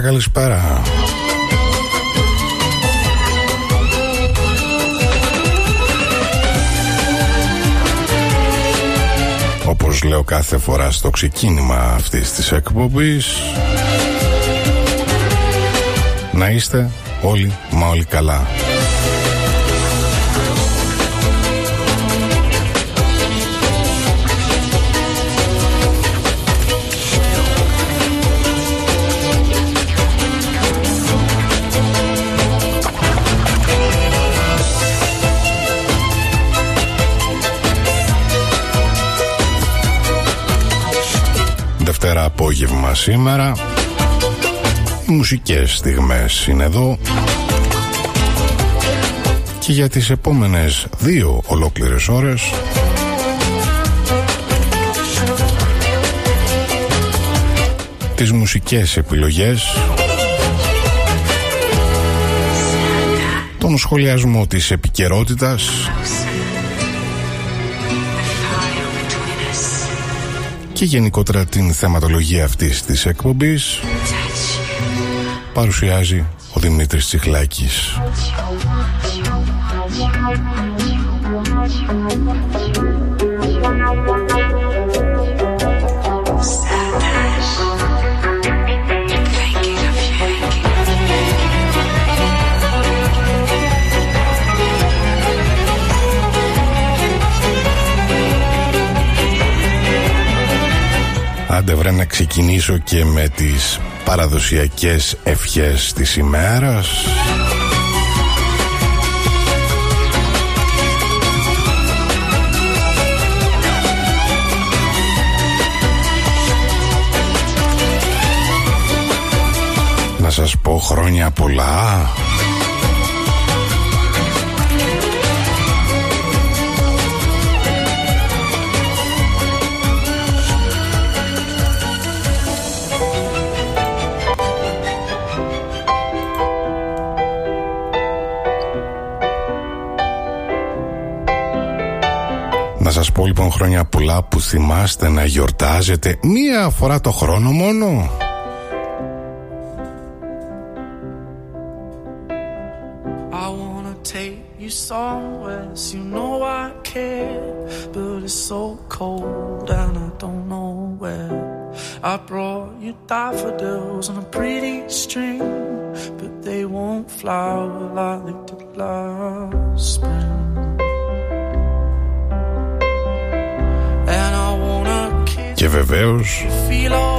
καλησπέρα. Όπως λέω κάθε φορά στο ξεκίνημα αυτής της εκπομπής Να είστε όλοι μα όλοι καλά απόγευμα σήμερα. Οι μουσικές στιγμές είναι εδώ. Και για τις επόμενες δύο ολόκληρες ώρες Τις μουσικές επιλογές Τον σχολιασμό της επικαιρότητας και γενικότερα την θεματολογία αυτής της εκπομπής παρουσιάζει ο Δημήτρης Τσιχλάκης. Άντε βρε να ξεκινήσω και με τις παραδοσιακές ευχές της ημέρας. Να σας πω χρόνια πολλά σας πω λοιπόν χρόνια πολλά που θυμάστε να γιορτάζετε μία φορά το χρόνο μόνο. I brought you daffodils on a pretty Και βεβαίως.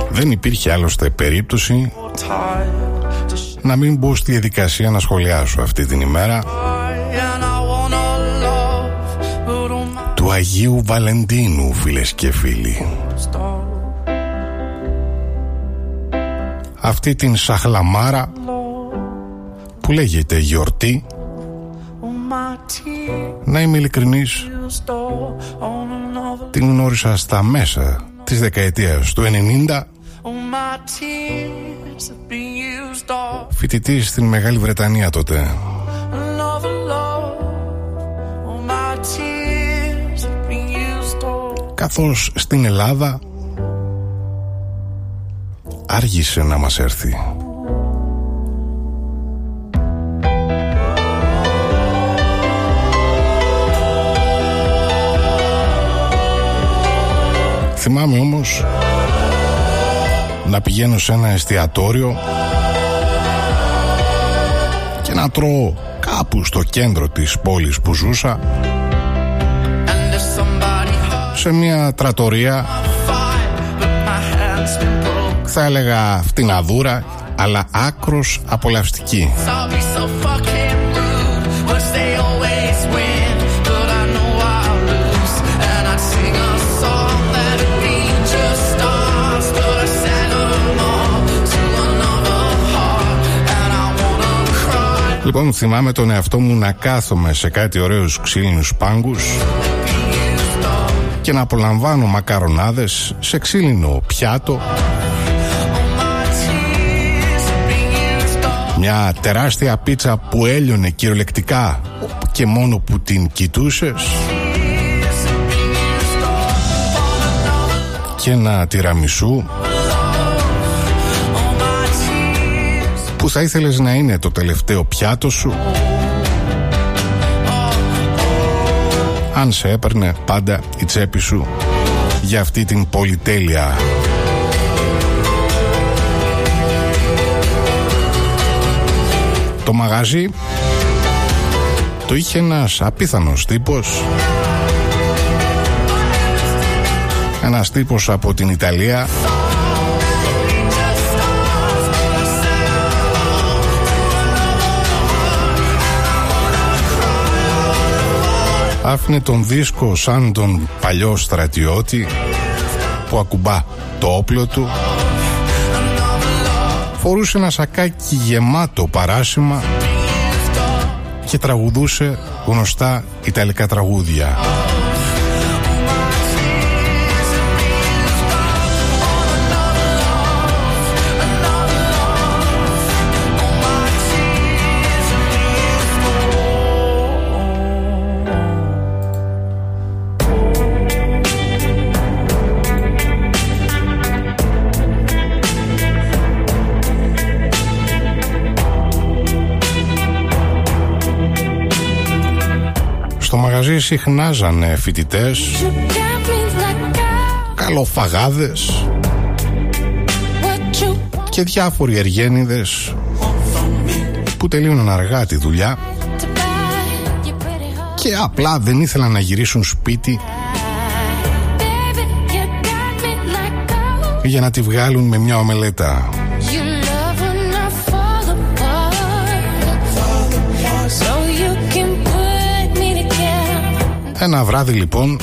Δεν υπήρχε άλλωστε περίπτωση να μην μπω στη διαδικασία να σχολιάσω αυτή την ημέρα του Αγίου Βαλεντίνου φίλες και φίλοι. Αυτή την σαχλαμάρα που λέγεται γιορτή να είμαι ειλικρινής την γνώρισα στα μέσα της δεκαετίας του 90 Φοιτητή στην Μεγάλη Βρετανία τότε. Καθώς στην Ελλάδα άργησε να μας έρθει. Θυμάμαι όμως να πηγαίνω σε ένα εστιατόριο και να τρώω κάπου στο κέντρο της πόλης που ζούσα σε μια τρατορία. Θα έλεγα φτηναδούρα αλλά άκρος απολαυστική Λοιπόν θυμάμαι τον εαυτό μου να κάθομαι σε κάτι ωραίους ξύλινους πάγκους και να απολαμβάνω μακαρονάδες σε ξύλινο πιάτο. Μια τεράστια πίτσα που έλειωνε κυριολεκτικά και μόνο που την κοιτούσες. Και ένα τυραμισού που θα ήθελες να είναι το τελευταίο πιάτο σου; Αν σε έπαιρνε πάντα η τσέπη σου για αυτή την πολυτέλεια. Το μαγαζί το είχε ένας απίθανος τύπος. Ένας τύπος από την Ιταλία άφηνε τον δίσκο σαν τον παλιό στρατιώτη που ακουμπά το όπλο του φορούσε ένα σακάκι γεμάτο παράσημα και τραγουδούσε γνωστά ιταλικά τραγούδια. Μαγαζί συχνάζανε φοιτητές, καλοφαγάδες και διάφοροι εργένιδες που τελείωναν αργά τη δουλειά και απλά δεν ήθελαν να γυρίσουν σπίτι για να τη βγάλουν με μια ομελέτα. Ένα βράδυ λοιπόν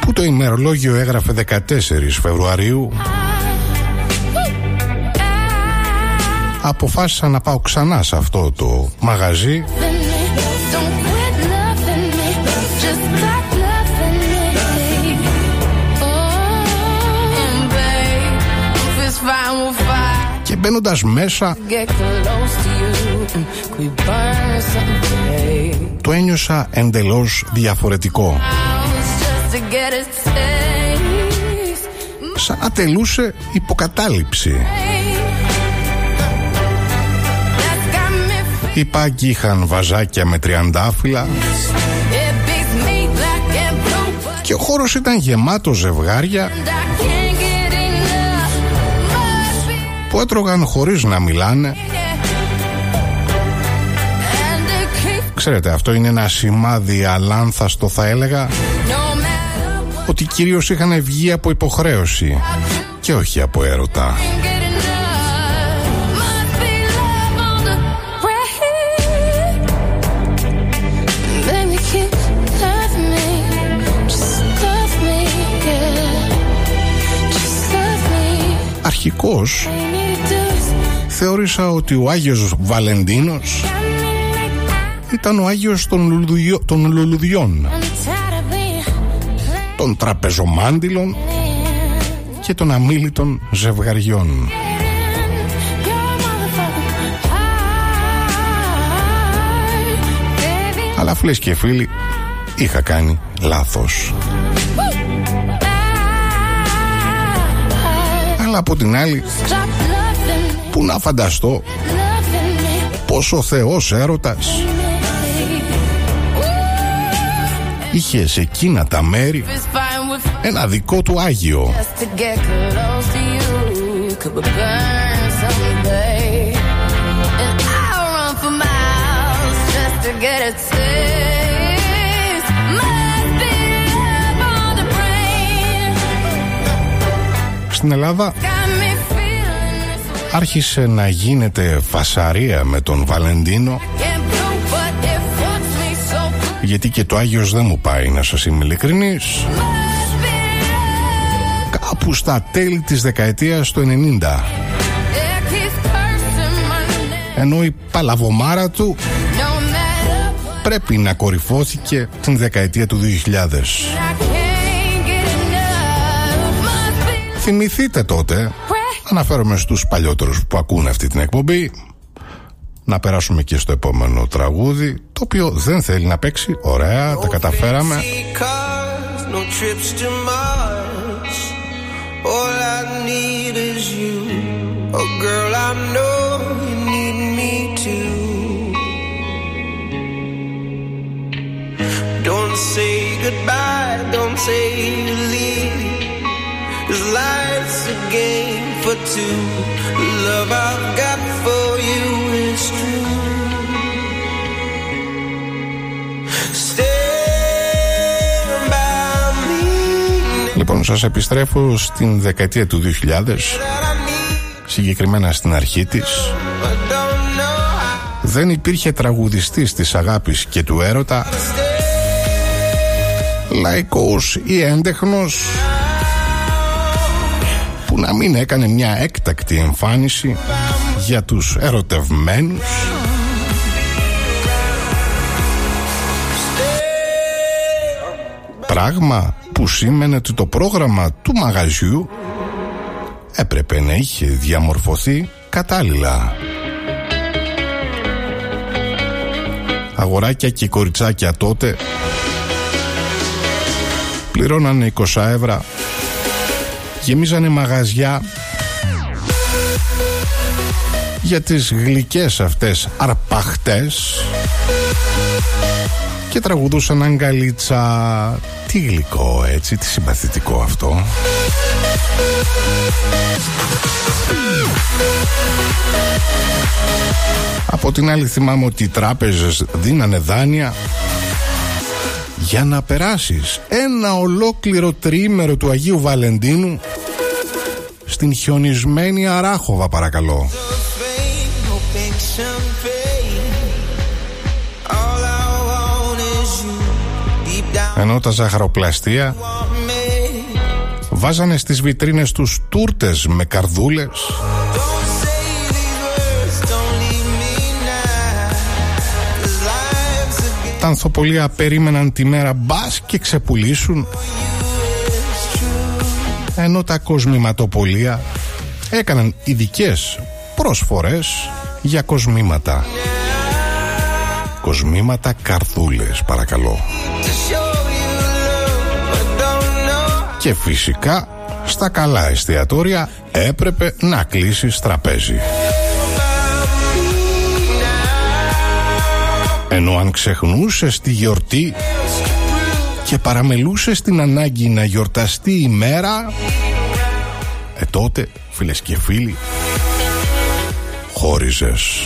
που το ημερολόγιο έγραφε 14 Φεβρουαρίου αποφάσισα να πάω ξανά σε αυτό το μαγαζί μπαίνοντας μέσα. Το ένιωσα εντελώς διαφορετικό. Σαν να τελούσε υποκατάληψη. Οι πάγκοι είχαν βαζάκια με τριαντάφυλλα. Και ο χώρος ήταν γεμάτο ζευγάρια που έτρωγαν χωρίς να μιλάνε. Ξέρετε αυτό είναι ένα σημάδι αλάνθαστο θα έλεγα ότι κυρίως είχαν βγει από υποχρέωση και όχι από έρωτα. Αρχικώς θεώρησα ότι ο Άγιος Βαλεντίνος ήταν ο Άγιος των, λουλουδιο, των λουλουδιών των τραπεζομάντιλων και των αμήλυτων ζευγαριών. Αλλά φίλες και φίλοι είχα κάνει λάθος. Αλλά από την άλλη που να φανταστώ πως ο Θεός έρωτας είχες σε εκείνα τα μέρη ένα δικό του Άγιο. Στην Ελλάδα άρχισε να γίνεται φασαρία με τον Βαλεντίνο. Γιατί και το Άγιος δεν μου πάει να σας είμαι ειλικρινής. Κάπου στα τέλη της δεκαετίας του 90 ενώ η παλαβομάρα του πρέπει να κορυφώθηκε την δεκαετία του 2000 Θυμηθείτε τότε Αναφέρομαι στους παλιότερους που ακούν αυτή την εκπομπή να περάσουμε και στο επόμενο τραγούδι το οποίο δεν θέλει να παίξει ωραία, τα καταφέραμε All I need is you. Oh, girl, I know you need me too. Don't say goodbye, don't say you leave. Cause life's a game for two. The love I've got for you is true. Λοιπόν, σας επιστρέφω στην δεκαετία του 2000 Συγκεκριμένα στην αρχή της. Δεν υπήρχε τραγουδιστής της αγάπης και του έρωτα. Λαϊκός ή έντεχνος Που να μην έκανε μια έκτακτη εμφάνιση Για τους ερωτευμένους Πράγμα που σήμαινε ότι το πρόγραμμα του μαγαζιού έπρεπε να είχε διαμορφωθεί κατάλληλα. Αγοράκια και κοριτσάκια τότε πληρώνανε 20 ευρώ γεμίζανε μαγαζιά για τις γλυκές αυτές αρπαχτές και τραγουδούσαν αγκαλίτσα. Τι γλυκό έτσι, τι συμπαθητικό αυτό. Από την άλλη θυμάμαι ότι οι τράπεζες δίνανε δάνεια για να περάσεις ένα ολόκληρο τρίμερο του Αγίου Βαλεντίνου στην χιονισμένη Αράχοβα παρακαλώ. Ενώ τα ζαχαροπλαστεία βάζανε στις βιτρίνες τους τούρτες με καρδούλες τα ανθοπολία περίμεναν τη μέρα μπας και ξεπουλήσουν. Ενώ τα κοσμηματοπολία έκαναν ειδικές προσφορές για κοσμήματα. Κοσμήματα καρδούλες παρακαλώ. Και φυσικά στα καλά εστιατόρια έπρεπε να κλείσεις τραπέζι. Ενώ αν ξεχνούσε τη γιορτή και παραμελούσε την ανάγκη να γιορταστεί η μέρα ε τότε φίλες και φίλοι χώριζες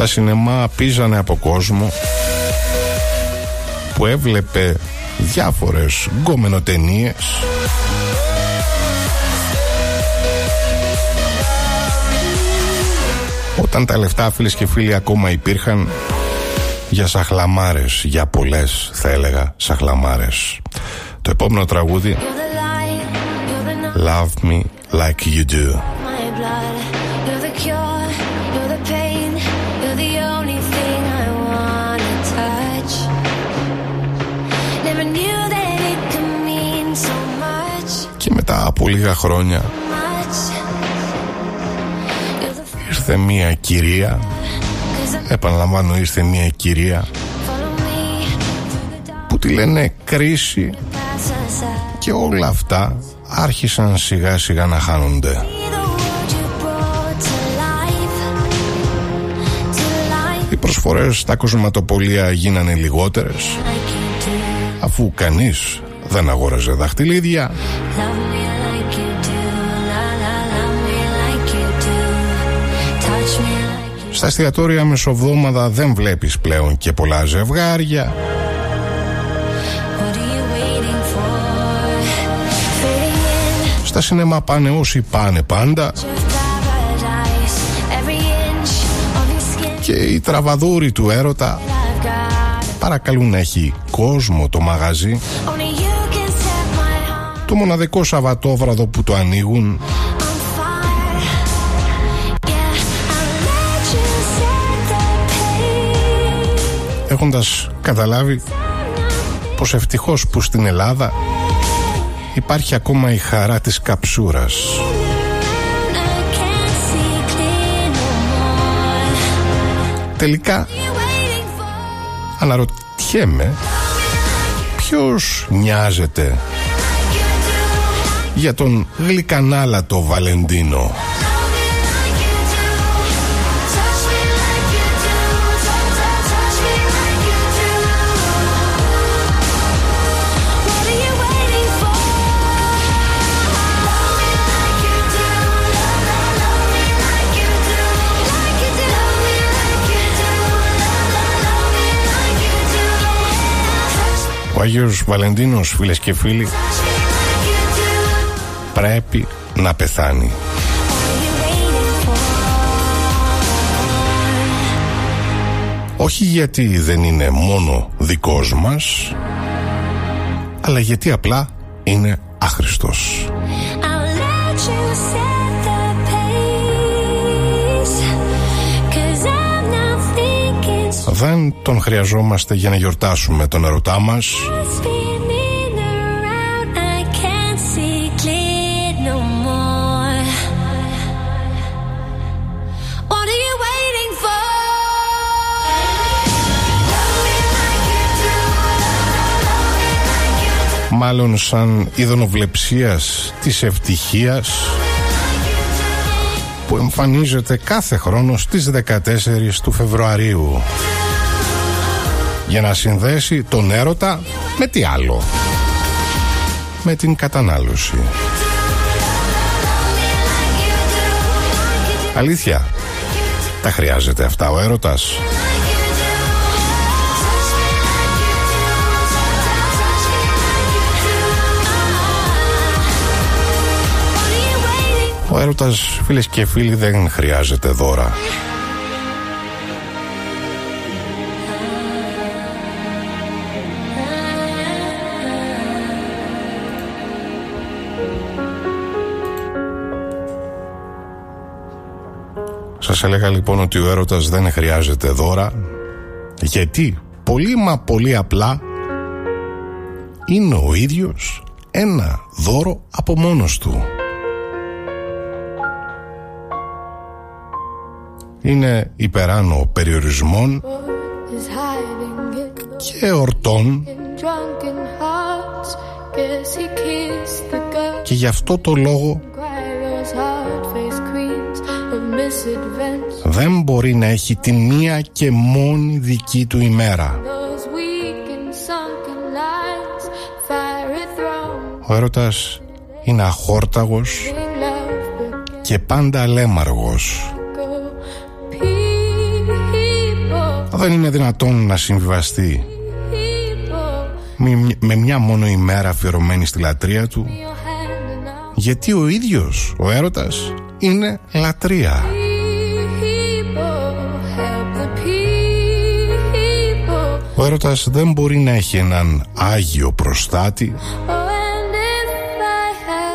Τα σινεμά πίζανε από κόσμο που έβλεπε διάφορες γκομενοτενίες όταν τα λεφτά φίλες και φίλοι ακόμα υπήρχαν για σαχλαμάρες, για πολλές θα έλεγα σαχλαμάρες. Το επόμενο τραγούδι Love Me like you do. Από λίγα χρόνια much. You're the ήρθε μια κυρία, cause I'm επαναλαμβάνω ήρθε μια κυρία follow me through the dark που τη λένε κρίση pass us up. και όλα αυτά άρχισαν σιγά σιγά να χάνονται. Be the world you brought to life, to life Οι προσφορές στα κοσματοπολία γίνανε λιγότερες like you do. αφού κανείς δεν αγόραζε δαχτυλίδια Στα εστιατόρια μεσοβδόμαδα δεν βλέπεις πλέον και πολλά ζευγάρια What are you waiting for? Fitting in Στα σινέμα πάνε όσοι πάνε πάντα to paradise. Every inch of your skin και οι τραβαδούροι του έρωτα I've got. παρακαλούν να έχει κόσμο το μαγαζί Only you can set my heart το μοναδικό Σαββατόβραδο που το ανοίγουν έχοντας καταλάβει πως ευτυχώς που στην Ελλάδα υπάρχει ακόμα η χαρά της καψούρας I can't see clear no more. τελικά You waiting for? αναρωτιέμαι ποιος νοιάζεται You do. για τον γλυκανάλατο Βαλεντίνο Ο Άγιος Βαλεντίνος φίλες και φίλοι touch me like you do. πρέπει να πεθάνει What are you waiting for? όχι γιατί δεν είναι μόνο δικός μας αλλά γιατί απλά είναι άχρηστος δεν τον χρειαζόμαστε για να γιορτάσουμε τον ερωτά μας spinning around. I can't see clear no more. What are you waiting for? Love me like you do. Love, love me like you do. μάλλον σαν ειδωνοβλεψίας της ευτυχίας που εμφανίζεται κάθε χρόνο στις 14 του Φεβρουαρίου για να συνδέσει τον έρωτα με τι άλλο. Με την κατανάλωση. Αλήθεια. Τα χρειάζεται αυτά ο έρωτας. Ο έρωτας φίλες και φίλοι δεν χρειάζεται δώρα Σας έλεγα λοιπόν ότι ο έρωτας δεν χρειάζεται δώρα γιατί; Πολύ μα πολύ απλά είναι ο ίδιος ένα δώρο από μόνος του. Είναι υπεράνω περιορισμών is hiding in the και ορτών drunken hearts. Guess he kissed the girl. και γι' αυτό το λόγο δεν μπορεί να έχει τη μία και μόνη δική του ημέρα. Those weak and sunken lines. Fiery throne. Ο έρωτας είναι αχόρταγος Bring love but και πάντα αλέμαργος. go. People. Δεν είναι δυνατόν να συμβιβαστεί People. με- με μια μόνο ημέρα αφιερωμένη στη λατρεία του Your hand and I'll γιατί ο ίδιος ο έρωτας είναι λατρεία. Έρωτας δεν μπορεί να έχει έναν άγιο προστάτη Oh, and if I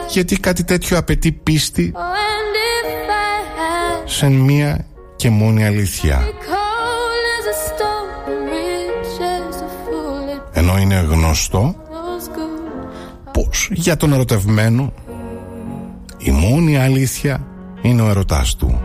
had Γιατί κάτι τέτοιο απαιτεί πίστη Oh, and if I had σε μία και μόνη αλήθεια. cold as a stone, rich as a fool, it Ενώ είναι γνωστό feels good. πως για τον ερωτευμένο η μόνη αλήθεια είναι ο ερωτάς του.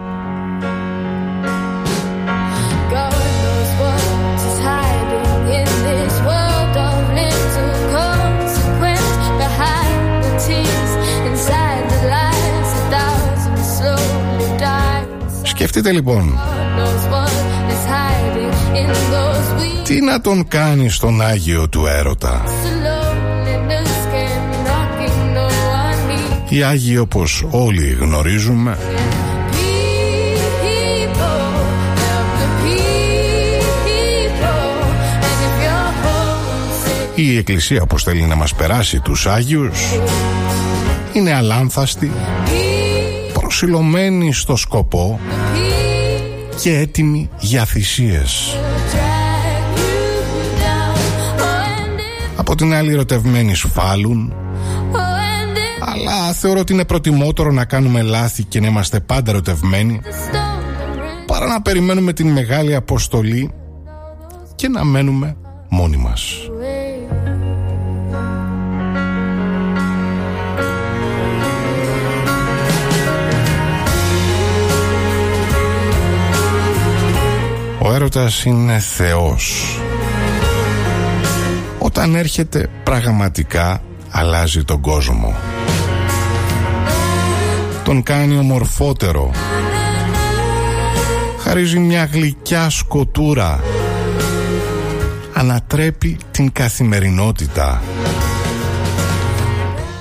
Those weeds. τι να τον κάνει στον Άγιο του έρωτα; The loneliness came knocking, no one needs Οι Άγιοι όπως όλοι γνωρίζουμε people. Help the people. And if you're homesick, η Εκκλησία όπως θέλει να μας περάσει τους Άγιους είναι αλάνθαστη, προσιλωμένη στο σκοπό και έτοιμη για θυσίες. drag you down. Oh, and if, Από την άλλη ερωτευμένοι σφάλουν oh, and if αλλά θεωρώ ότι είναι προτιμότερο να κάνουμε λάθη και να είμαστε πάντα ερωτευμένοι the stone ring παρά να περιμένουμε την μεγάλη αποστολή και να μένουμε μόνοι μας. Ο έρωτας είναι Θεός. Όταν έρχεται πραγματικά αλλάζει τον κόσμο. Τον κάνει ομορφότερο. Χαρίζει μια γλυκιά σκοτούρα. Ανατρέπει την καθημερινότητα.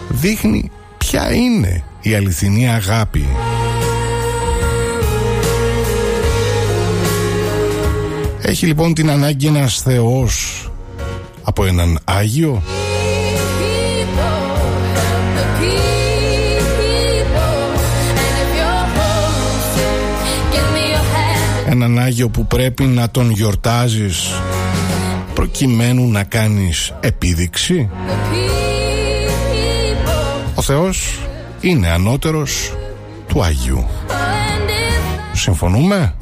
Δείχνει ποια είναι η αληθινή αγάπη. Έχει λοιπόν την ανάγκη ένας Θεός από έναν Άγιο People, help the people. And if you're homesick, give me your hand. Έναν Άγιο που πρέπει να τον γιορτάζεις προκειμένου να κάνεις επίδειξη The people. Ο Θεός είναι ανώτερος του Άγιου Oh, and if Συμφωνούμε;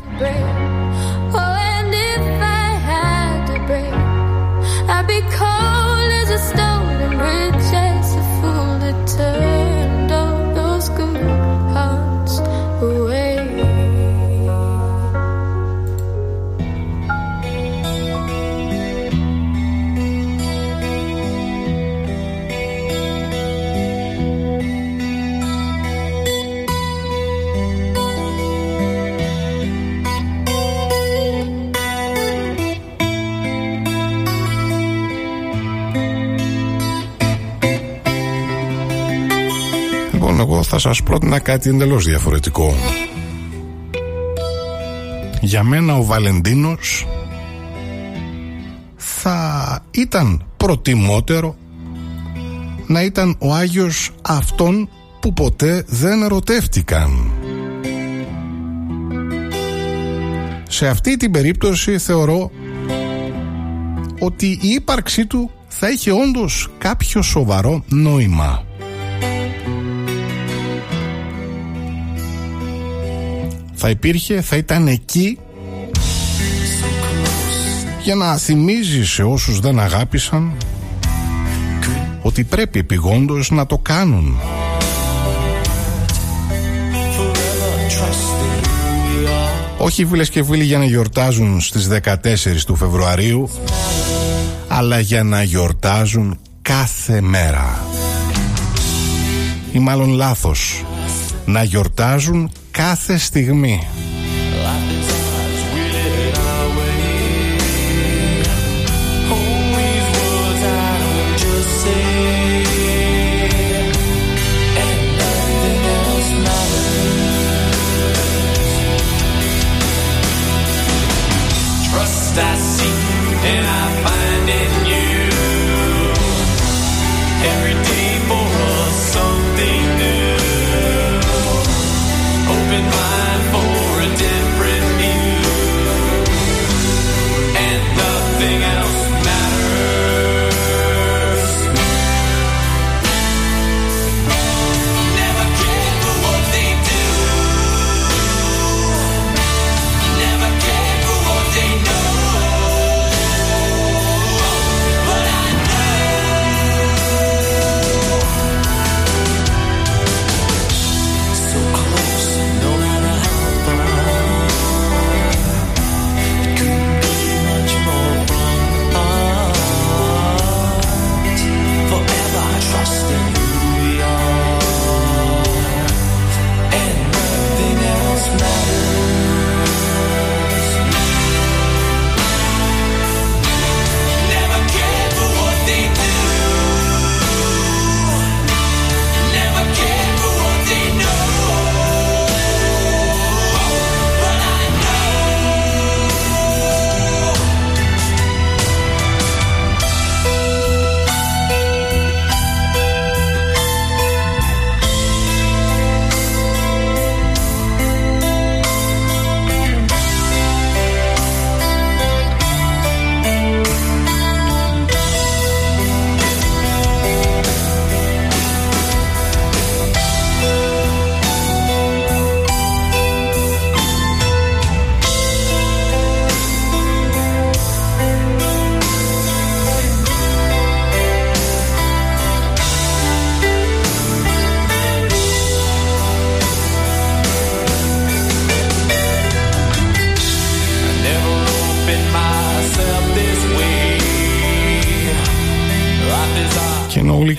Θα σας πρότεινα κάτι εντελώς διαφορετικό Για μένα ο Βαλεντίνος θα ήταν προτιμότερο να ήταν ο Άγιος αυτόν που ποτέ δεν ερωτεύτηκαν. Σε αυτή την περίπτωση θεωρώ ότι η ύπαρξή του θα είχε όντως κάποιο σοβαρό νόημα. Θα υπήρχε, θα ήταν εκεί για να θυμίζει σε όσους δεν αγάπησαν ότι πρέπει επιγόντως να το κάνουν. Όχι φίλες και φίλοι για να γιορτάζουν στις 14 του Φεβρουαρίου αλλά για να γιορτάζουν κάθε μέρα. Ή μάλλον λάθος. Να γιορτάζουν κάθε στιγμή.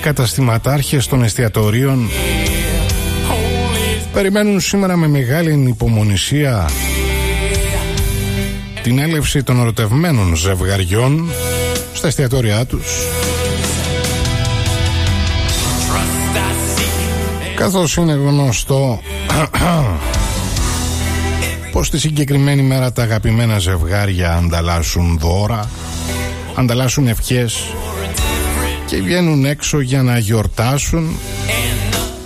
Καταστηματάρχες των εστιατορίων. Περιμένουν σήμερα με μεγάλη υπομονησία την έλευση των ερωτευμένων ζευγαριών στα εστιατόρια τους. Καθώς είναι γνωστό πως τη συγκεκριμένη μέρα τα αγαπημένα ζευγάρια ανταλλάσσουν δώρα ανταλλάσσουν ευχές και βγαίνουν έξω για να γιορτάσουν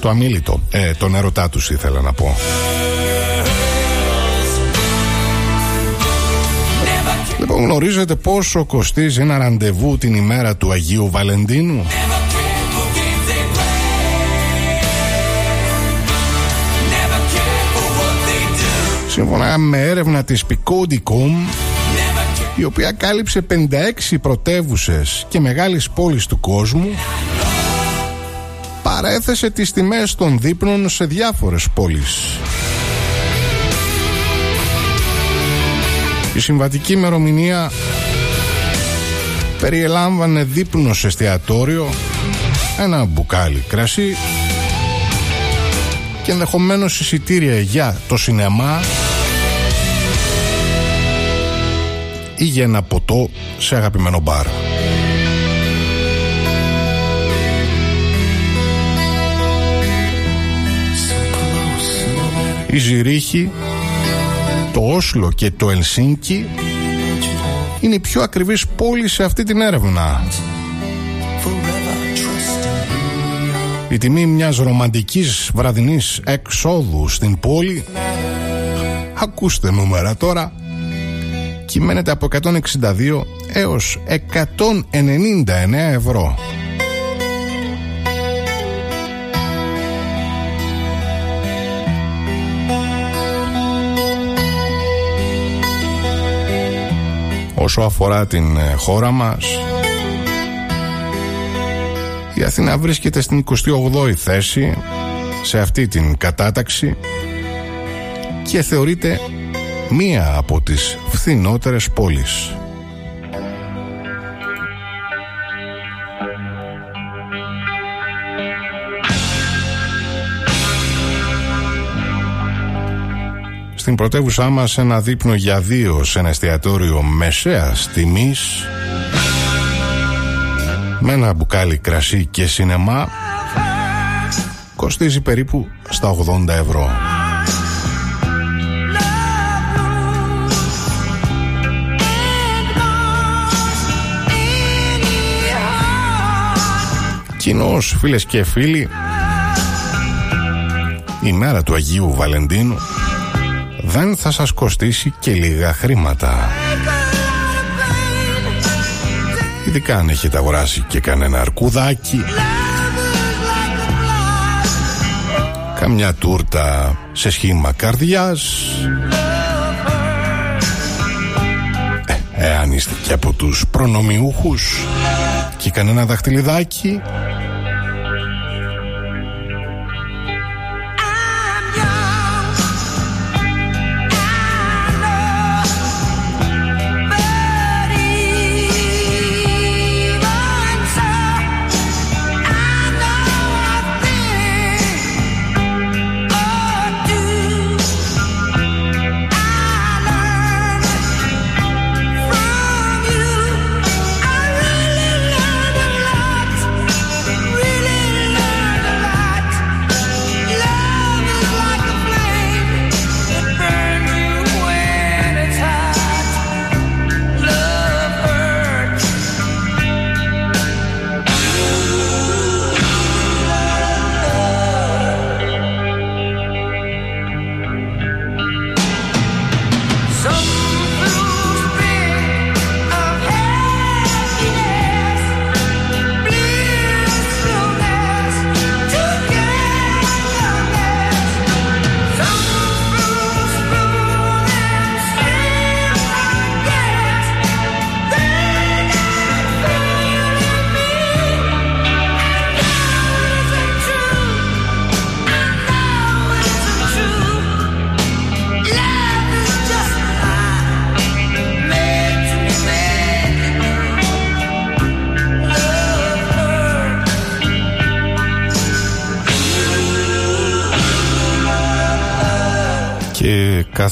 το αμήλυτο, ε, τον ερωτά τους ήθελα να πω. Λοιπόν, γνωρίζετε πόσο κοστίζει ένα ραντεβού την ημέρα του Αγίου Βαλεντίνου; Σύμφωνα με έρευνα της Picodicom, η οποία κάλυψε 56 πρωτεύουσες και μεγάλες πόλεις του κόσμου, παρέθεσε τις τιμές των δείπνων σε διάφορες πόλεις. Η συμβατική ημερομηνία περιελάμβανε δείπνο σε εστιατόριο, ένα μπουκάλι κρασί και ενδεχομένως εισιτήρια για το σινεμά ή για ένα ποτό σε αγαπημένο μπαρ. Η Ζηρίχη, το Όσλο και το Ελσίνκι είναι οι πιο ακριβείς πόλεις σε αυτή την έρευνα. Η τιμή μιας ρομαντικής βραδινής εξόδου στην πόλη ακούστε νούμερα τώρα κυμαίνεται από 162 έως 199 ευρώ. Όσο αφορά την ε, χώρα μας η Αθήνα βρίσκεται στην 28η θέση σε αυτή την κατάταξη και θεωρείται μία από τις φθηνότερες πόλεις. Στην πρωτεύουσά μας ένα δείπνο για δύο σε ένα εστιατόριο μεσαίας τιμής με ένα μπουκάλι κρασί και σινεμά κοστίζει περίπου στα 80 ευρώ. Κοινώς φίλες και φίλοι. Η μέρα του Αγίου Βαλεντίνου. Δεν θα σας κοστίσει και λίγα χρήματα. Ειδικά αν έχετε αγοράσει και κανένα αρκουδάκι. Καμιά τούρτα σε σχήμα καρδιάς. Ε, Εάν είστε και από τους προνομιούχους Και κανένα δαχτυλιδάκι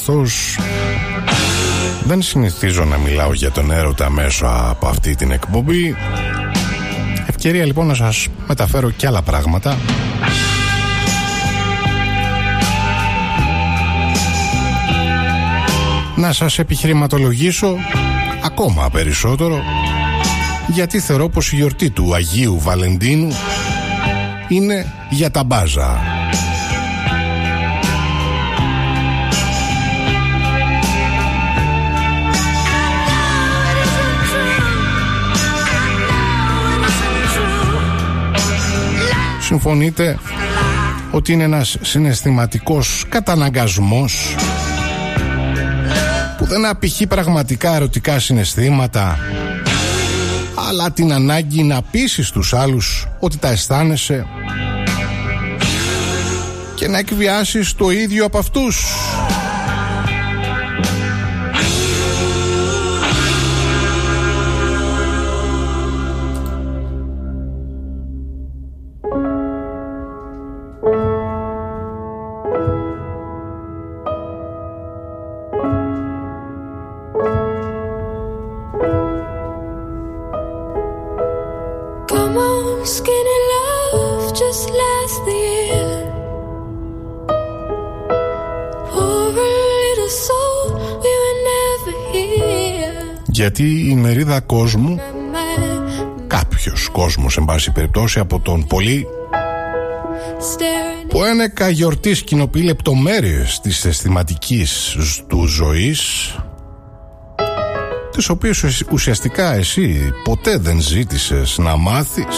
καθώς δεν συνηθίζω να μιλάω για τον έρωτα μέσω από αυτή την εκπομπή Ευκαιρία λοιπόν να σας μεταφέρω και άλλα πράγματα Να σας επιχειρηματολογήσω ακόμα περισσότερο γιατί θεωρώ πως η γιορτή του Αγίου Βαλεντίνου είναι για τα μπάζα. Συμφωνείτε ότι είναι ένας συναισθηματικός καταναγκασμός που δεν απηχεί πραγματικά ερωτικά συναισθήματα αλλά την ανάγκη να πείσεις τους άλλους ότι τα αισθάνεσαι και να εκβιάσεις το ίδιο από αυτούς. Γιατί η μερίδα κόσμου, Man, κάποιος κόσμος εν πάση περιπτώσει από τον πολύ staring που ένεκα γιορτής κοινοποιεί λεπτομέρειες της αισθηματικής του ζωής τις οποίες ουσ- ουσιαστικά εσύ ποτέ δεν ζήτησες να μάθεις.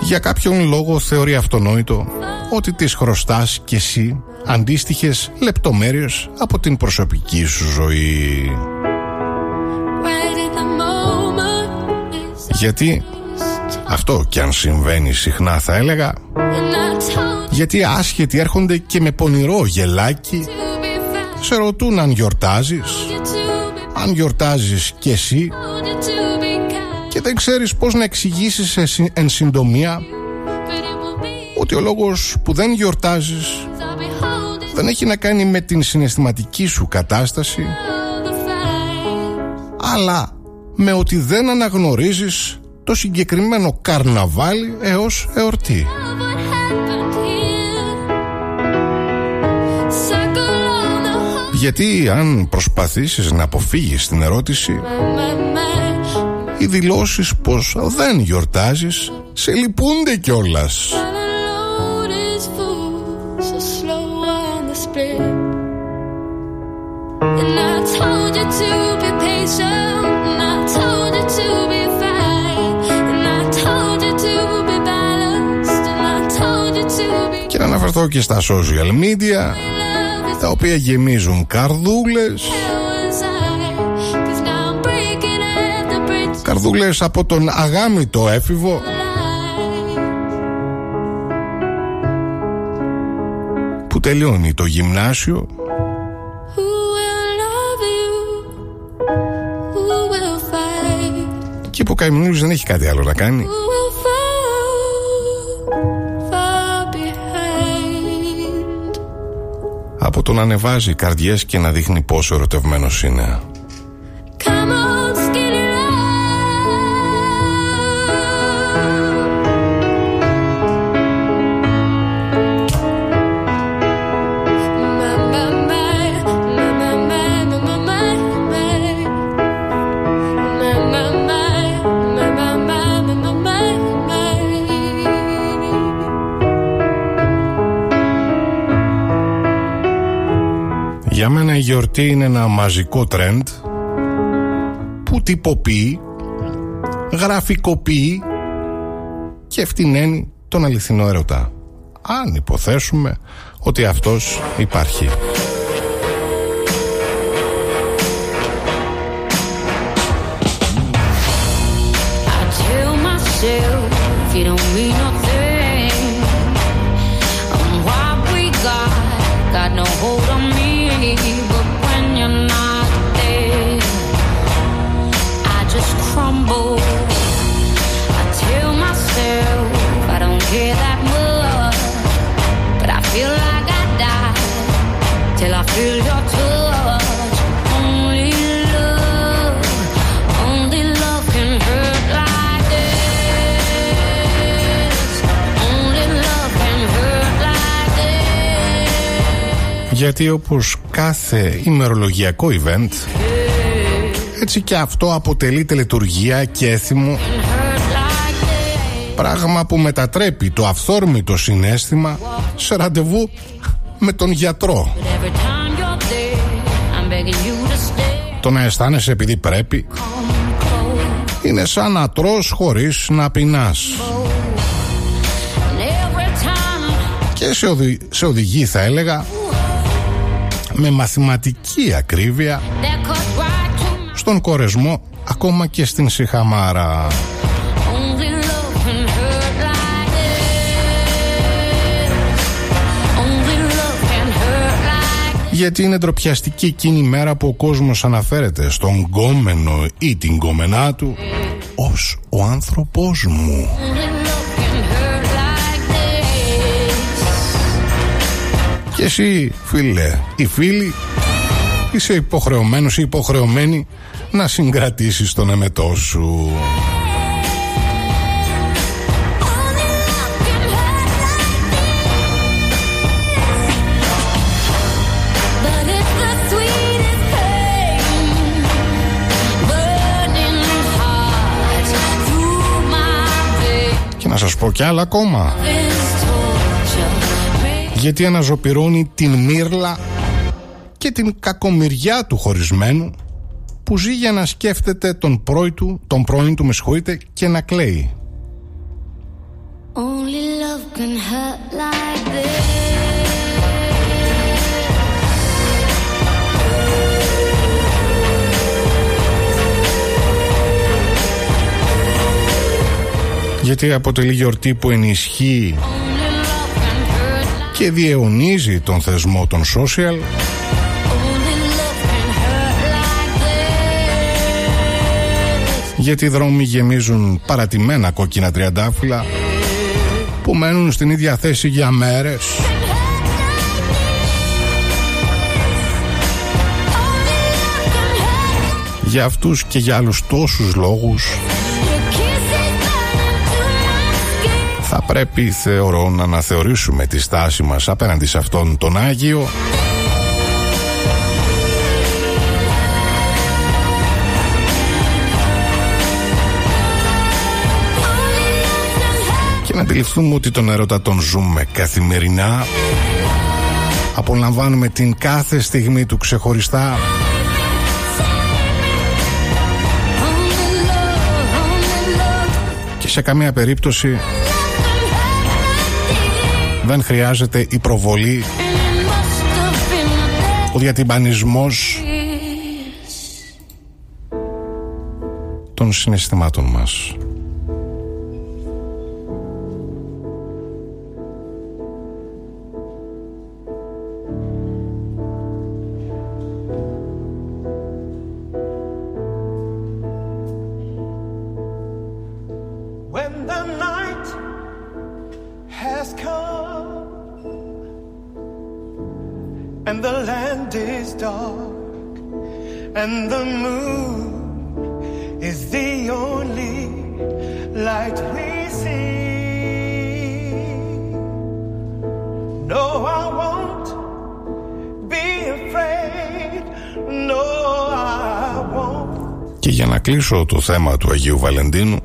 Για κάποιον λόγο θεωρεί αυτονόητο ότι τις χρωστάς κι εσύ αντίστοιχες λεπτομέρειες από την προσωπική σου ζωή γιατί αυτό κι αν συμβαίνει συχνά θα έλεγα and I told γιατί άσχετοι έρχονται και με πονηρό γελάκι you to be fast, σε ρωτούν αν γιορτάζεις you to be αν γιορτάζεις κι εσύ told you to be kind, και δεν ξέρεις πώς να εξηγήσεις εσύ- εν συντομία but it will be. ότι ο λόγος που δεν γιορτάζεις I'll be holding δεν έχει να κάνει με την συναισθηματική σου κατάσταση all the fire. αλλά με ότι δεν αναγνωρίζεις το συγκεκριμένο καρναβάλι έως εορτή. Of what happened here. Circle on the whole. Γιατί αν προσπαθήσεις να αποφύγεις την ερώτηση My, my, my. οι δηλώσεις πως δεν γιορτάζεις σε λυπούνται κιόλας. All alone is full, so slow on the split. And I told you to be patient, αναφερθώ και στα social media τα οποία γεμίζουν καρδούλες. Καρδούλες από τον αγάμητο έφηβο. Που τελειώνει το γυμνάσιο. Και που ο δεν έχει κάτι άλλο να κάνει. Από το να ανεβάζει καρδιές και να δείχνει πόσο ερωτευμένος είναι. Γιορτή είναι ένα μαζικό τρέντ που τυποποιεί, γραφικοποιεί και ευθυναίνει τον αληθινό έρωτα. Αν υποθέσουμε ότι αυτός υπάρχει. I tell myself you don't mean nothing. Γιατί όπως κάθε ημερολογιακό event έτσι και αυτό αποτελεί τελετουργία και έθιμο Πράγμα που μετατρέπει το αυθόρμητο συνέστημα σε ραντεβού με τον γιατρό. Every time you're there, I'm begging you to stay. Το να αισθάνεσαι επειδή πρέπει Come close. είναι σαν να τρως χωρίς να πεινάς. And every time Και σε, οδη- σε οδηγεί θα έλεγα με μαθηματική ακρίβεια that cuts right to my στον κορεσμό ακόμα και στην σιχαμάρα. only love can hurt like this. Only love can hurt like Γιατί είναι ντροπιαστική εκείνη η μέρα που ο κόσμος αναφέρεται στον γκόμενο ή την γκόμενά του ως ο άνθρωπός μου. Και εσύ φίλε ή φίλη είσαι υποχρεωμένος ή υποχρεωμένη να συγκρατήσεις τον εμετό σου. Only love can hurt like this. But it's the sweetest pain, Burning heart through my veins. Και να σας πω κι άλλα ακόμα. This torture makes Γιατί αναζωπυρώνει την μύρλα και την κακομοιριά του χωρισμένου που ζει για να σκέφτεται τον πρώην του, τον πρώην του με συγχωρείτε, και να κλαίει. Only love can hurt like this. Γιατί αποτελεί γιορτή που ενισχύει και διαιωνίζει τον θεσμό των social Only love can hurt like this. γιατί οι δρόμοι γεμίζουν παρατημένα κόκκινα τριαντάφυλλα που μένουν στην ίδια θέση για μέρες για αυτούς και για άλλους τόσους λόγους θα πρέπει θεωρώ να αναθεωρήσουμε τη στάση μας απέναντι σε αυτόν τον Άγιο. Και να αντιληφθούμε ότι τον έρωτα τον ζούμε καθημερινά. Απολαμβάνουμε την κάθε στιγμή του ξεχωριστά. Only love, only love και σε καμία περίπτωση δεν χρειάζεται η προβολή, and it must have been ο διατυμπανισμός this. των συναισθημάτων μας. When the night has come Και. Και για να κλείσω το θέμα του Αγίου Βαλεντίνου.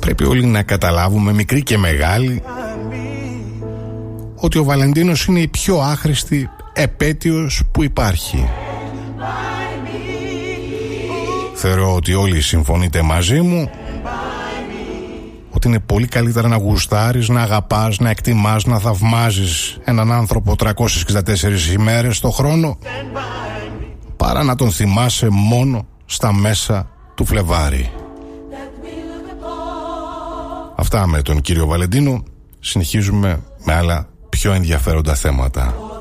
Πρέπει όλοι να καταλάβουμε μικρή και μεγάλη ότι ο Βαλεντίνος είναι η πιο άχρηστη επέτειος που υπάρχει. Θεωρώ ότι όλοι συμφωνείτε μαζί μου ότι είναι πολύ καλύτερα να γουστάρεις, να αγαπάς, να εκτιμάς, να θαυμάζεις έναν άνθρωπο 364 ημέρες το χρόνο παρά να τον θυμάσαι μόνο στα μέσα του Φλεβάρι. Αυτά με τον κύριο Βαλεντίνο. Συνεχίζουμε με άλλα πιο ενδιαφέροντα θέματα.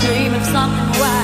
dream of something wild.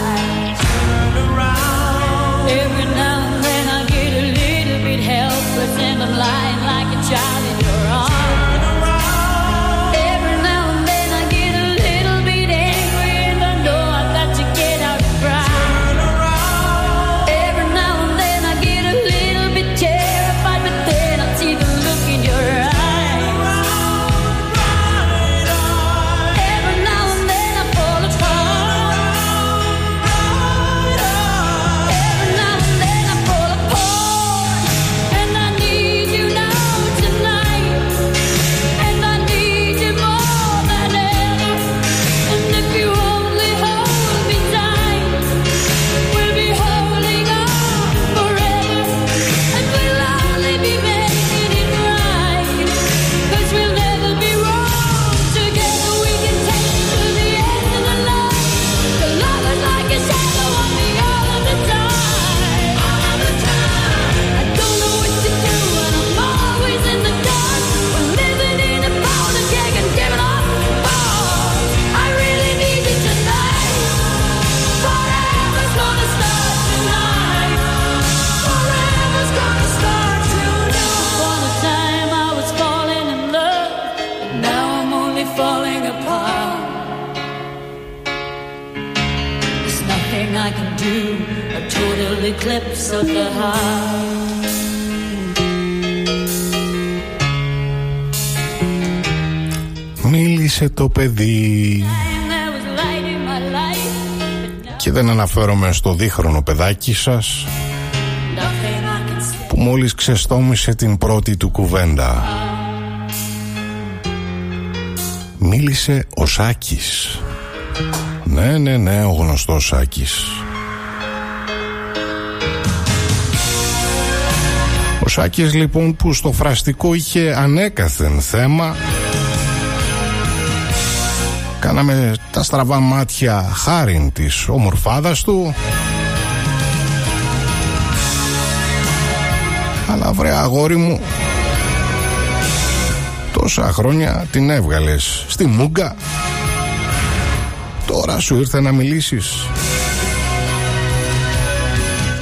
Μίλησε το παιδί. Και δεν αναφέρομαι στο δίχρονο παιδάκι σας Που μόλις ξεστόμησε την πρώτη του κουβέντα. Μίλησε ο Σάκης. Ναι, ναι, ναι, ο γνωστός Σάκης. Σάκης λοιπόν που στο φραστικό είχε ανέκαθεν θέμα. Κάναμε τα στραβά μάτια χάριν της ομορφάδας του. Αλλά βρε αγόρι μου Τόσα χρόνια την έβγαλες στη Μούγκα. Τώρα σου ήρθε να μιλήσεις.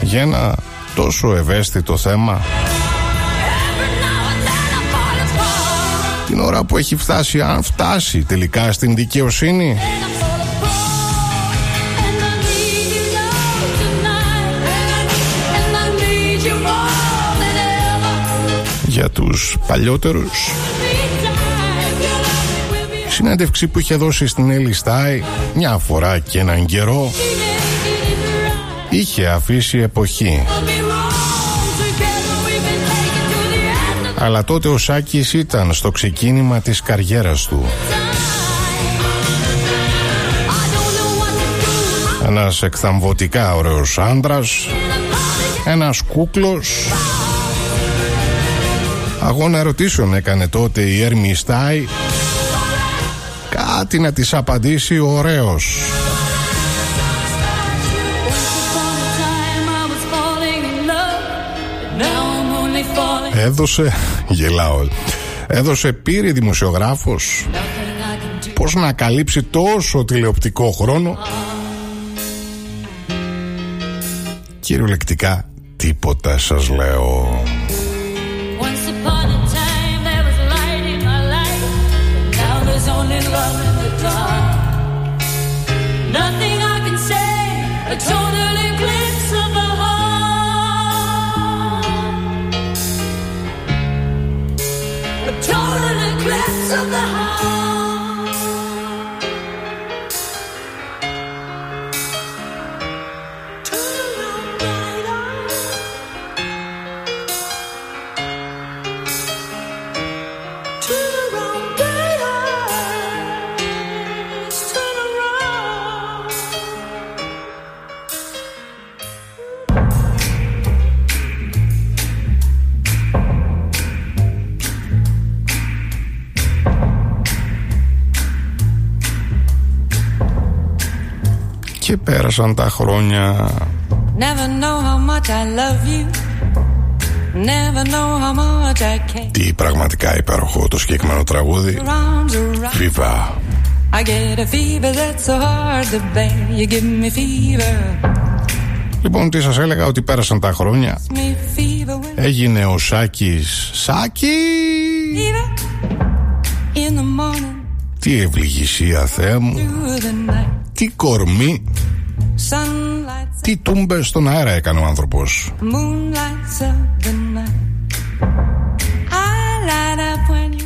Για ένα τόσο ευαίσθητο θέμα. την ώρα που έχει φτάσει, αν φτάσει τελικά στην δικαιοσύνη. Για τους παλιότερους. Η συνέντευξη που είχε δώσει στην Έλλη Στάι μια φορά και έναν καιρό. Είχε αφήσει εποχή. Αλλά τότε ο Σάκης ήταν στο ξεκίνημα της καριέρας του. Ένας εκθαμβωτικά ωραίος άντρας, ένας κούκλος. Αγώνα ερωτήσεων έκανε τότε η Έρμη Στάι. Κάτι να της απαντήσει ο ωραίος. Έδωσε, γελάω, έδωσε πύρη δημοσιογράφος. Πώς να καλύψει τόσο τηλεοπτικό χρόνο; Κυριολεκτικά τίποτα σας λέω πέρασαν τα χρόνια. Τι πραγματικά υπέροχο το συγκεκριμένο τραγούδι. Viva. Λοιπόν, τι σας έλεγα ότι πέρασαν τα χρόνια. Έγινε ο Σάκης. Σάκης! Τι ευληγησία, θέμου; Τι κορμί. Τι τούμπες στον αέρα έκανε ο άνθρωπος.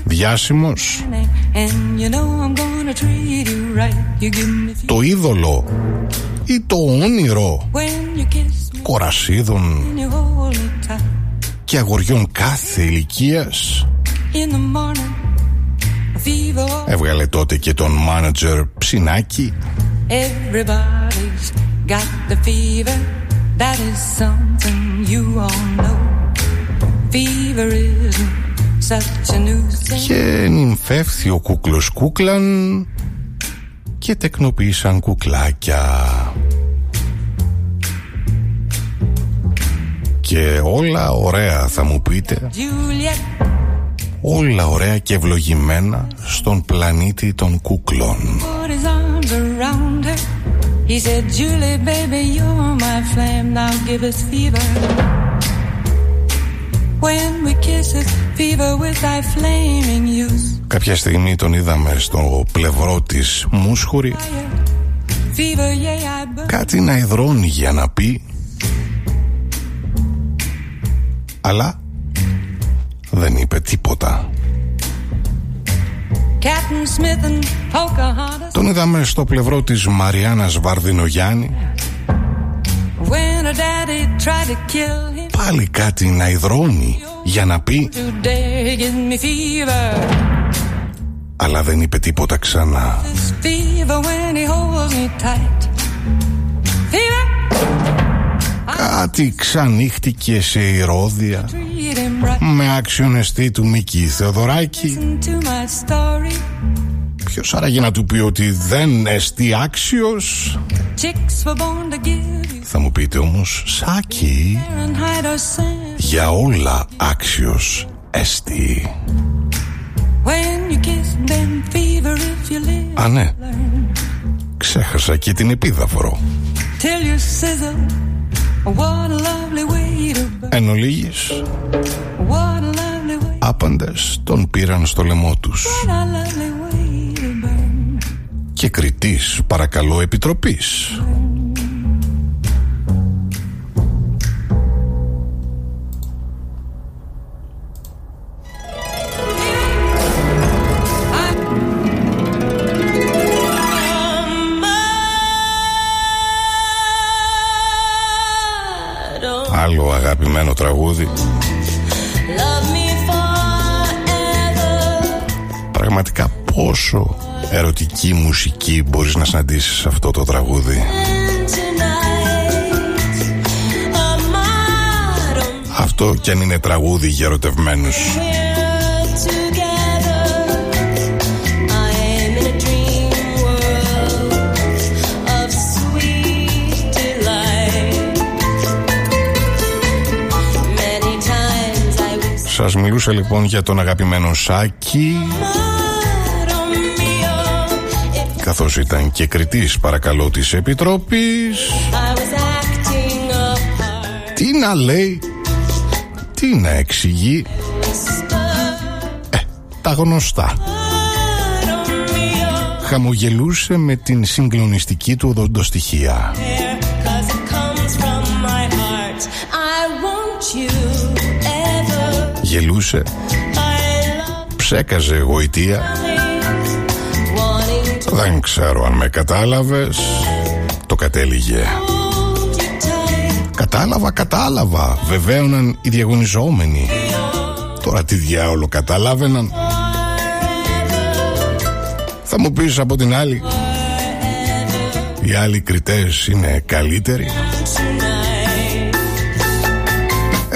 Διάσημος. Το είδωλο ή το όνειρο κορασίδων και αγοριών κάθε ηλικίας. έβγαλε τότε και τον μάνατζερ Ψινάκη Everybody's got the fever. That is something you all know. Fever isn't such a new thing. και νυμφεύθη ο κούκλος κούκλαν και τεκνοποίησαν κουκλάκια. Και όλα ωραία θα μου πείτε, Juliet Όλα ωραία και ευλογημένα στον πλανήτη των κούκλων. Κάποια στιγμή τον είδαμε στο πλευρό της Μούσχορη κάτι να εδρώνει για να πει. Αλλά δεν είπε τίποτα. Captain Smith and Pocahontas. Τον είδαμε στο πλευρό της Μαριάννας Βαρδινογιάννη When her daddy tried to kill him, πάλι κάτι να υδρώνει για να πει today give me fever. αλλά δεν είπε τίποτα ξανά. Κάτι ξανύχτηκε σε ηρώδια treat him right. με άξιονεστή του Μίκη Θεοδωράκη. Listen to my story. Ποιος άραγε να του πει ότι δεν εστί άξιος; Chicks were born to give you Θα μου πείτε όμως Σάκη Fahrenheit or sand. για όλα άξιος εστί. When you kiss them fever if you live. Α ναι, ξέχασα και την επίδαυρο. Εν ολίγης, What a lovely way. άπαντες τον πήραν στο λαιμό τους. What a lovely way to burn. Και κριτής παρακαλώ επιτροπής. Άλλο αγαπημένο τραγούδι. Love me forever. Πραγματικά πόσο ερωτική μουσική μπορείς να συναντήσεις σε αυτό το τραγούδι. And tonight, a modern Αυτό κι αν είναι τραγούδι για ερωτευμένους I wish Σας μιλούσα λοιπόν για τον αγαπημένο Σάκη. Madame Mia, if καθώς ήταν και κριτής παρακαλώ της Επιτροπής. I was acting a part. Τι να λέει Τι να εξηγεί. Ε, τα γνωστά. Madame Mia, Χαμογελούσε με την συγκλονιστική του οδοντοστοιχεία Γελούσε, I love ψέκαζε γοητεία. Wanting to Δεν ξέρω αν με κατάλαβες. Το κατέληγε. Hold you tight. Κατάλαβα, κατάλαβα. Βεβαίωναν οι διαγωνιζόμενοι. Τώρα τι διάολο κατάλαβαιναν. Θα μου πεις από την άλλη. Οι άλλοι κριτές είναι καλύτεροι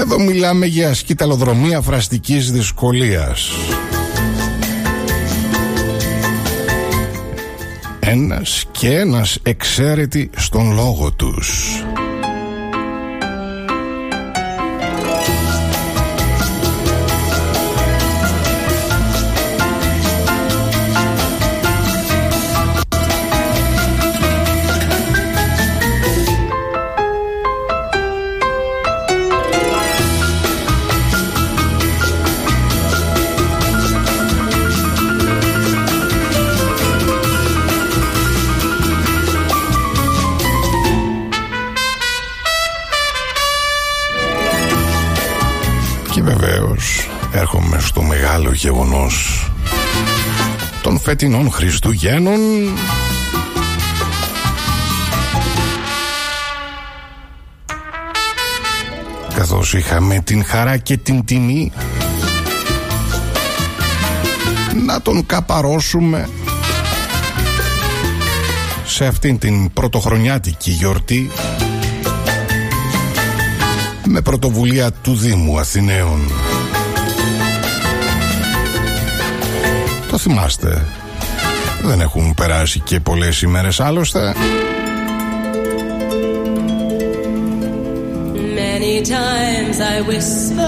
Εδώ μιλάμε για σκηταλοδρομία φραστικής δυσκολίας. Ένας και ένας εξαίρετοι στον λόγο τους γεγονός των φετινών Χριστουγέννων καθώς είχαμε την χαρά και την τιμή να τον καπαρώσουμε σε αυτήν την πρωτοχρονιάτικη γιορτή με πρωτοβουλία του Δήμου Αθηναίων. Το θυμάστε. Δεν έχουν περάσει και πολλές ημέρες άλλωστε. Many times I whisper.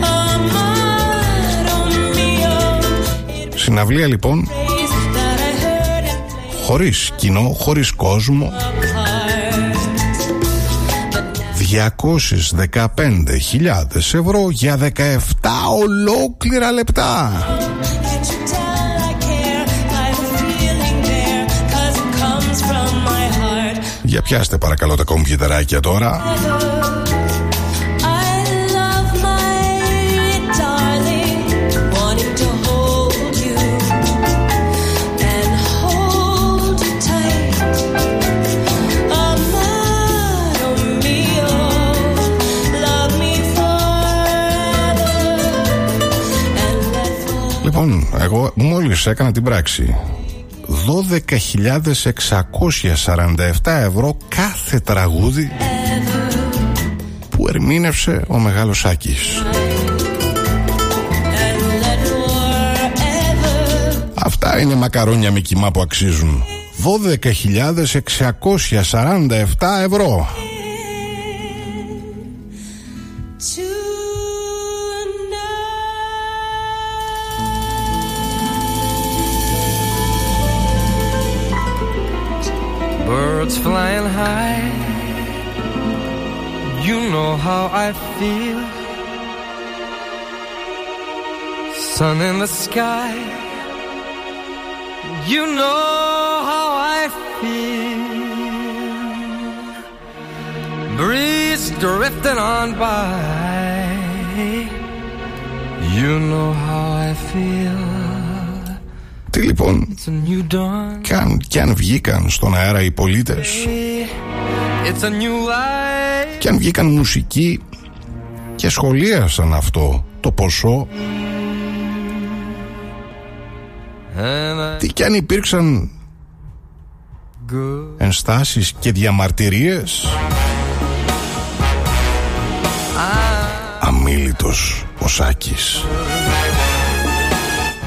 "Oh, Madame Mia." It Συναυλία λοιπόν, was that I heard it play χωρίς κοινό, χωρίς κόσμο, apart. 215.000 ευρώ για 17 ολόκληρα λεπτά. Can't you tell I care by the feeling there? 'Cause it comes from my heart. Για πιάστε παρακαλώ τα κομπιουτεράκια τώρα. Λοιπόν, εγώ μόλις έκανα την πράξη. 12.647 ευρώ κάθε τραγούδι που ερμήνευσε ο Μεγάλος Άκης. And let forever Αυτά είναι μακαρόνια με κοιμά που αξίζουν. 12.647 ευρώ. how I feel. Sun in the sky. You know how I feel. Breeze drifting on by. You know how I feel. Τι λοιπόν, It's a new dawn. κι αν, κι αν βγήκαν στον αέρα οι πολίτες It's a new life. Και αν βγήκαν μουσικοί και σχολίασαν αυτό το ποσό And I τι και αν υπήρξαν good. ενστάσεις και διαμαρτυρίες Αμίλητος ο Σάκης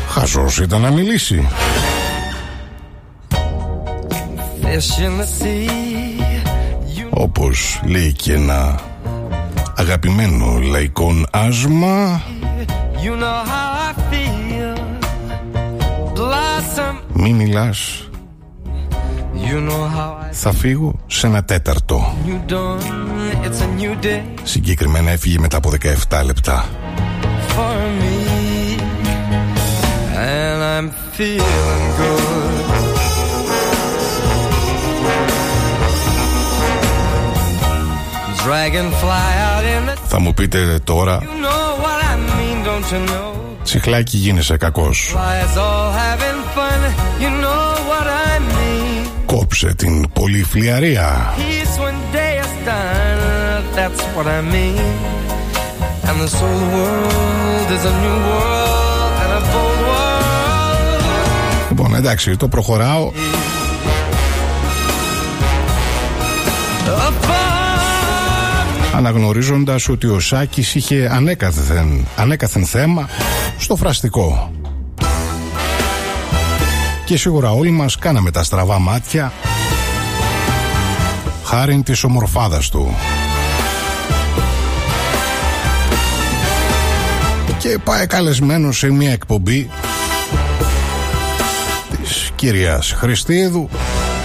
Χαζός ήταν να μιλήσει Fish in the sea. You Όπως λέει και ένα αγαπημένο λαϊκό άσμα You know how I feel. Blossom. Μη μιλάς You know how I Θα φύγω σε ένα τέταρτο you done. It's a new day Συγκεκριμένα έφυγε μετά από 17 λεπτά for me. And I'm feeling good. Θα μου πείτε τώρα. Τσιχλάκι γίνεσαι κακός. Κόψε την πολυφλιαρία. Λοιπόν εντάξει το προχωράω. Αναγνωρίζοντας ότι ο Σάκης είχε ανέκαθεν, ανέκαθεν θέμα στο φραστικό. Και σίγουρα όλοι μας κάναμε τα στραβά μάτια Χάριν της ομορφάδας του. Και πάει καλεσμένος σε μια εκπομπή της κυρίας Χριστίδου